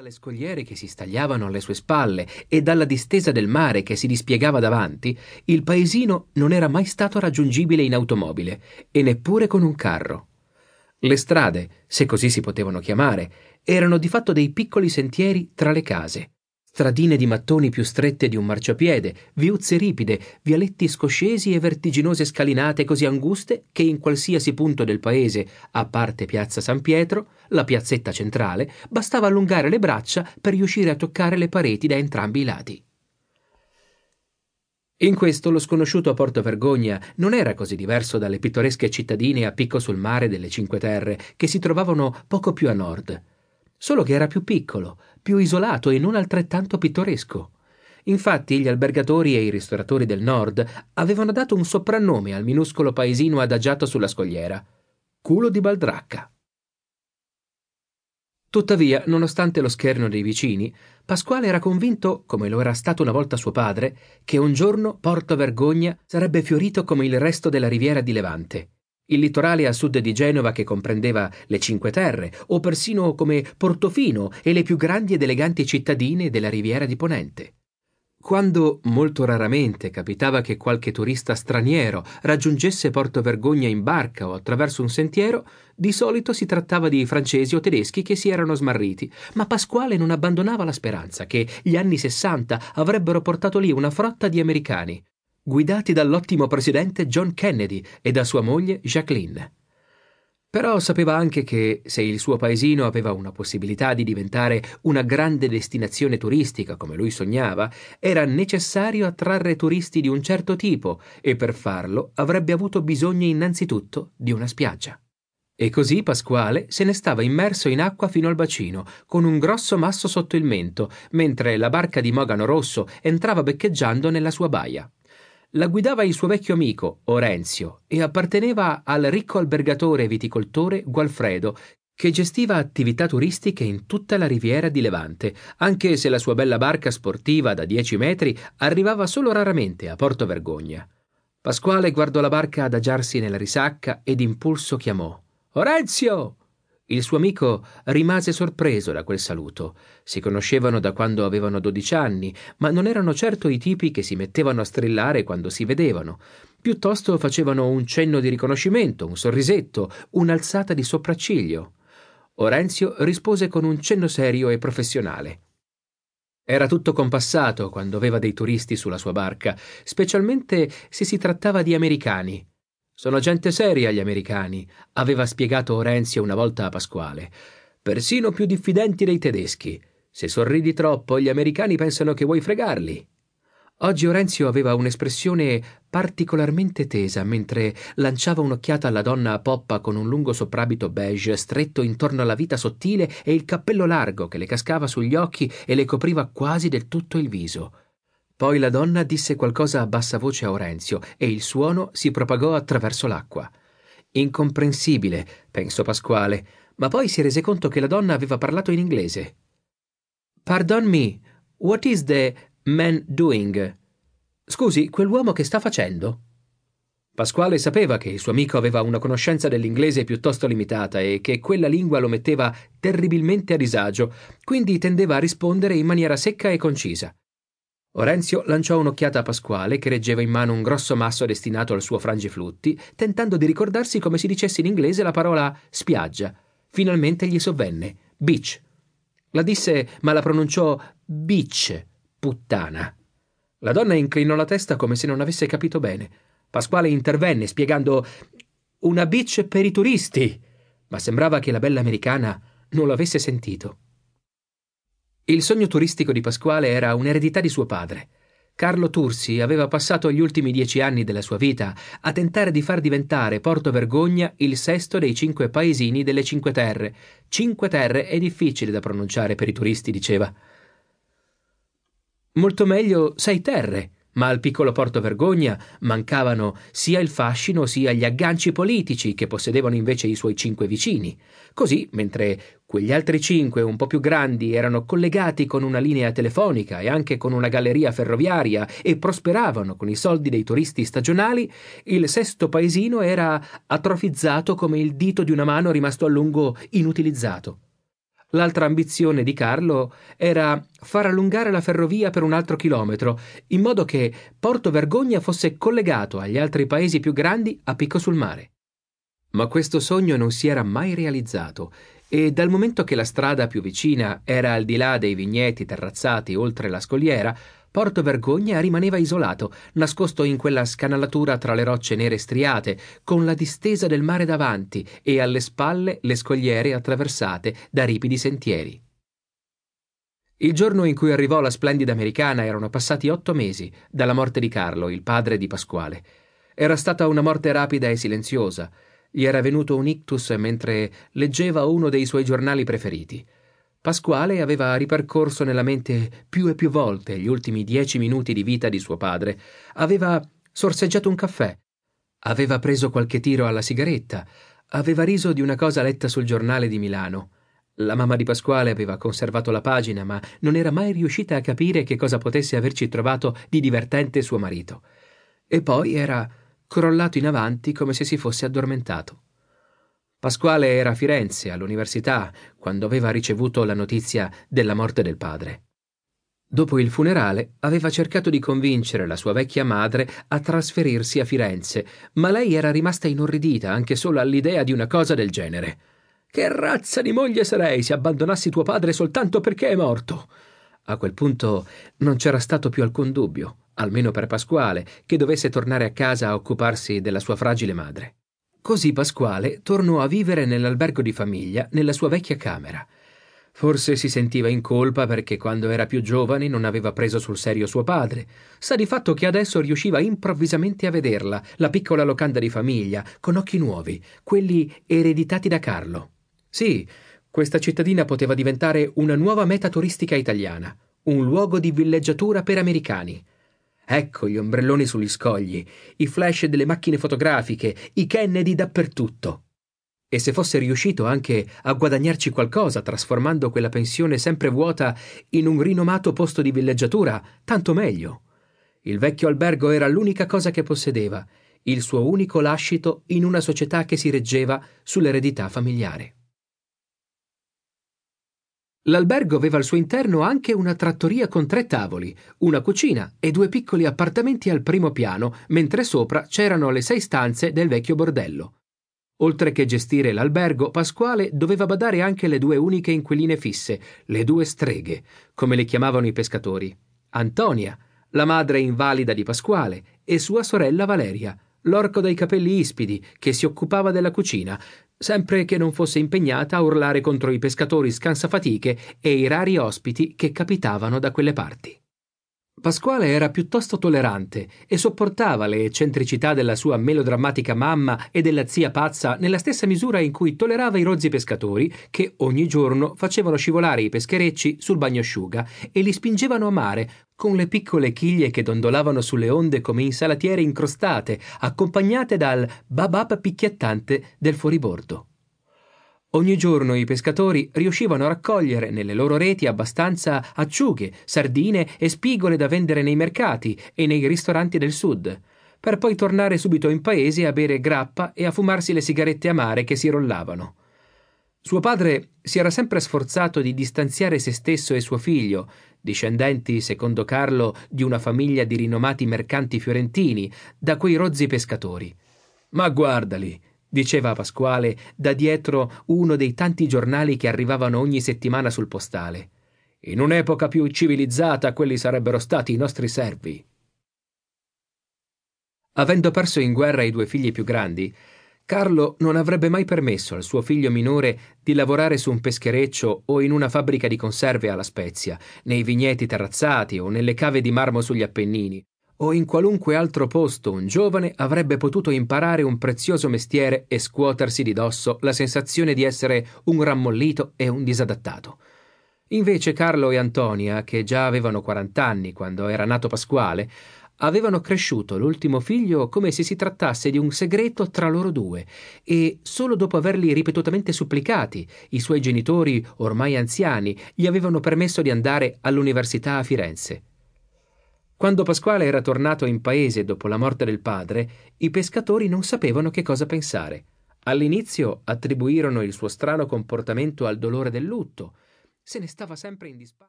dalle scogliere che si stagliavano alle sue spalle e dalla distesa del mare che si dispiegava davanti, il paesino non era mai stato raggiungibile in automobile e neppure con un carro. Le strade, se così si potevano chiamare, erano di fatto dei piccoli sentieri tra le case, Stradine di mattoni più strette di un marciapiede, viuzze ripide, vialetti scoscesi e vertiginose scalinate così anguste che in qualsiasi punto del paese, a parte piazza San Pietro, la piazzetta centrale, bastava allungare le braccia per riuscire a toccare le pareti da entrambi i lati. In questo lo sconosciuto Porto Vergogna non era così diverso dalle pittoresche cittadine a picco sul mare delle Cinque Terre che si trovavano poco più a nord solo che era più piccolo, più isolato e non altrettanto pittoresco. Infatti gli albergatori e i ristoratori del nord avevano dato un soprannome al minuscolo paesino adagiato sulla scogliera, culo di baldracca. Tuttavia, nonostante lo scherno dei vicini, Pasquale era convinto, come lo era stato una volta suo padre, che un giorno Porto Vergogna sarebbe fiorito come il resto della riviera di Levante il litorale a sud di Genova che comprendeva le Cinque Terre, o persino come Portofino e le più grandi ed eleganti cittadine della riviera di Ponente. Quando molto raramente capitava che qualche turista straniero raggiungesse Porto Vergogna in barca o attraverso un sentiero, di solito si trattava di francesi o tedeschi che si erano smarriti, ma Pasquale non abbandonava la speranza che gli anni Sessanta avrebbero portato lì una frotta di americani, guidati dall'ottimo presidente John Kennedy e da sua moglie Jacqueline. Però sapeva anche che se il suo paesino aveva una possibilità di diventare una grande destinazione turistica come lui sognava, era necessario attrarre turisti di un certo tipo e per farlo avrebbe avuto bisogno innanzitutto di una spiaggia. E così Pasquale se ne stava immerso in acqua fino al bacino, con un grosso masso sotto il mento, mentre la barca di Mogano Rosso entrava beccheggiando nella sua baia. La guidava il suo vecchio amico, Orenzio, e apparteneva al ricco albergatore e viticoltore Gualfredo, che gestiva attività turistiche in tutta la riviera di Levante, anche se la sua bella barca sportiva da dieci metri arrivava solo raramente a Porto Vergogna. Pasquale guardò la barca adagiarsi nella risacca e d'impulso chiamò Orenzio! Il suo amico rimase sorpreso da quel saluto. Si conoscevano da quando avevano dodici anni, ma non erano certo i tipi che si mettevano a strillare quando si vedevano. Piuttosto facevano un cenno di riconoscimento, un sorrisetto, un'alzata di sopracciglio. Orenzio rispose con un cenno serio e professionale. Era tutto compassato quando aveva dei turisti sulla sua barca, specialmente se si trattava di americani. Sono gente seria gli americani, aveva spiegato Orenzio una volta a Pasquale. Persino più diffidenti dei tedeschi. Se sorridi troppo, gli americani pensano che vuoi fregarli. Oggi Orenzio aveva un'espressione particolarmente tesa mentre lanciava un'occhiata alla donna a poppa con un lungo soprabito beige stretto intorno alla vita sottile e il cappello largo che le cascava sugli occhi e le copriva quasi del tutto il viso. Poi la donna disse qualcosa a bassa voce a Orenzio e il suono si propagò attraverso l'acqua. Incomprensibile, pensò Pasquale, ma poi si rese conto che la donna aveva parlato in inglese. Pardon me, what is the man doing? Scusi, quell'uomo che sta facendo? Pasquale sapeva che il suo amico aveva una conoscenza dell'inglese piuttosto limitata e che quella lingua lo metteva terribilmente a disagio, quindi tendeva a rispondere in maniera secca e concisa. Orenzio lanciò un'occhiata a Pasquale, che reggeva in mano un grosso masso destinato al suo frangiflutti, tentando di ricordarsi come si dicesse in inglese la parola spiaggia. Finalmente gli sovvenne. Beach. La disse, ma la pronunciò beach, puttana. La donna inclinò la testa come se non avesse capito bene. Pasquale intervenne, spiegando una beach per i turisti, ma sembrava che la bella americana non l'avesse sentito. Il sogno turistico di Pasquale era un'eredità di suo padre. Carlo Tursi aveva passato gli ultimi dieci anni della sua vita a tentare di far diventare Porto Vergogna il sesto dei cinque paesini delle Cinque Terre. Cinque Terre è difficile da pronunciare per i turisti, diceva. Molto meglio sei terre, ma al piccolo Porto Vergogna mancavano sia il fascino sia gli agganci politici che possedevano invece i suoi cinque vicini. Così, mentre quegli altri cinque, un po' più grandi, erano collegati con una linea telefonica e anche con una galleria ferroviaria e prosperavano con i soldi dei turisti stagionali, il sesto paesino era atrofizzato come il dito di una mano rimasto a lungo inutilizzato. L'altra ambizione di Carlo era far allungare la ferrovia per un altro chilometro, in modo che Porto Vergogna fosse collegato agli altri paesi più grandi a picco sul mare. Ma questo sogno non si era mai realizzato e dal momento che la strada più vicina era al di là dei vigneti terrazzati oltre la scogliera, Porto Vergogna rimaneva isolato, nascosto in quella scanalatura tra le rocce nere striate, con la distesa del mare davanti e alle spalle le scogliere attraversate da ripidi sentieri. Il giorno in cui arrivò la splendida americana erano passati otto mesi dalla morte di Carlo, il padre di Pasquale. Era stata una morte rapida e silenziosa. Gli era venuto un ictus mentre leggeva uno dei suoi giornali preferiti. Pasquale aveva ripercorso nella mente più e più volte gli ultimi dieci minuti di vita di suo padre. Aveva sorseggiato un caffè. Aveva preso qualche tiro alla sigaretta. Aveva riso di una cosa letta sul giornale di Milano. La mamma di Pasquale aveva conservato la pagina, ma non era mai riuscita a capire che cosa potesse averci trovato di divertente suo marito. E poi era crollato in avanti come se si fosse addormentato. Pasquale era a Firenze, all'università, quando aveva ricevuto la notizia della morte del padre. Dopo il funerale aveva cercato di convincere la sua vecchia madre a trasferirsi a Firenze, ma lei era rimasta inorridita anche solo all'idea di una cosa del genere. Che razza di moglie sarei se abbandonassi tuo padre soltanto perché è morto? A quel punto non c'era stato più alcun dubbio, almeno per Pasquale, che dovesse tornare a casa a occuparsi della sua fragile madre. Così Pasquale tornò a vivere nell'albergo di famiglia, nella sua vecchia camera. Forse si sentiva in colpa perché quando era più giovane non aveva preso sul serio suo padre. Sa di fatto che adesso riusciva improvvisamente a vederla, la piccola locanda di famiglia, con occhi nuovi, quelli ereditati da Carlo. Sì, questa cittadina poteva diventare una nuova meta turistica italiana, un luogo di villeggiatura per americani. Ecco gli ombrelloni sugli scogli, i flash delle macchine fotografiche, i Kennedy dappertutto. E se fosse riuscito anche a guadagnarci qualcosa trasformando quella pensione sempre vuota in un rinomato posto di villeggiatura, tanto meglio. Il vecchio albergo era l'unica cosa che possedeva, il suo unico lascito in una società che si reggeva sull'eredità familiare. L'albergo aveva al suo interno anche una trattoria con tre tavoli, una cucina e due piccoli appartamenti al primo piano, mentre sopra c'erano le sei stanze del vecchio bordello. Oltre che gestire l'albergo, Pasquale doveva badare anche le due uniche inquiline fisse, le due streghe, come le chiamavano i pescatori. Antonia, la madre invalida di Pasquale, e sua sorella Valeria, l'orco dai capelli ispidi, che si occupava della cucina, sempre che non fosse impegnata a urlare contro i pescatori scansafatiche e i rari ospiti che capitavano da quelle parti. Pasquale era piuttosto tollerante e sopportava le eccentricità della sua melodrammatica mamma e della zia pazza nella stessa misura in cui tollerava i rozzi pescatori che ogni giorno facevano scivolare i pescherecci sul bagnasciuga e li spingevano a mare con le piccole chiglie che dondolavano sulle onde come insalatiere incrostate, accompagnate dal babab picchiettante del fuoribordo. Ogni giorno i pescatori riuscivano a raccogliere nelle loro reti abbastanza acciughe, sardine e spigole da vendere nei mercati e nei ristoranti del sud, per poi tornare subito in paese a bere grappa e a fumarsi le sigarette amare che si rollavano. Suo padre si era sempre sforzato di distanziare se stesso e suo figlio, discendenti, secondo Carlo, di una famiglia di rinomati mercanti fiorentini, da quei rozzi pescatori. Ma guardali, diceva Pasquale da dietro uno dei tanti giornali che arrivavano ogni settimana sul postale. In un'epoca più civilizzata quelli sarebbero stati i nostri servi. Avendo perso in guerra i due figli più grandi, Carlo non avrebbe mai permesso al suo figlio minore di lavorare su un peschereccio o in una fabbrica di conserve alla Spezia, nei vigneti terrazzati o nelle cave di marmo sugli Appennini, o in qualunque altro posto un giovane avrebbe potuto imparare un prezioso mestiere e scuotersi di dosso la sensazione di essere un rammollito e un disadattato. Invece Carlo e Antonia, che già avevano 40 anni quando era nato Pasquale, avevano cresciuto l'ultimo figlio come se si trattasse di un segreto tra loro due e solo dopo averli ripetutamente supplicati, i suoi genitori, ormai anziani, gli avevano permesso di andare all'università a Firenze. Quando Pasquale era tornato in paese dopo la morte del padre, i pescatori non sapevano che cosa pensare. All'inizio attribuirono il suo strano comportamento al dolore del lutto. Se ne stava sempre in disparte.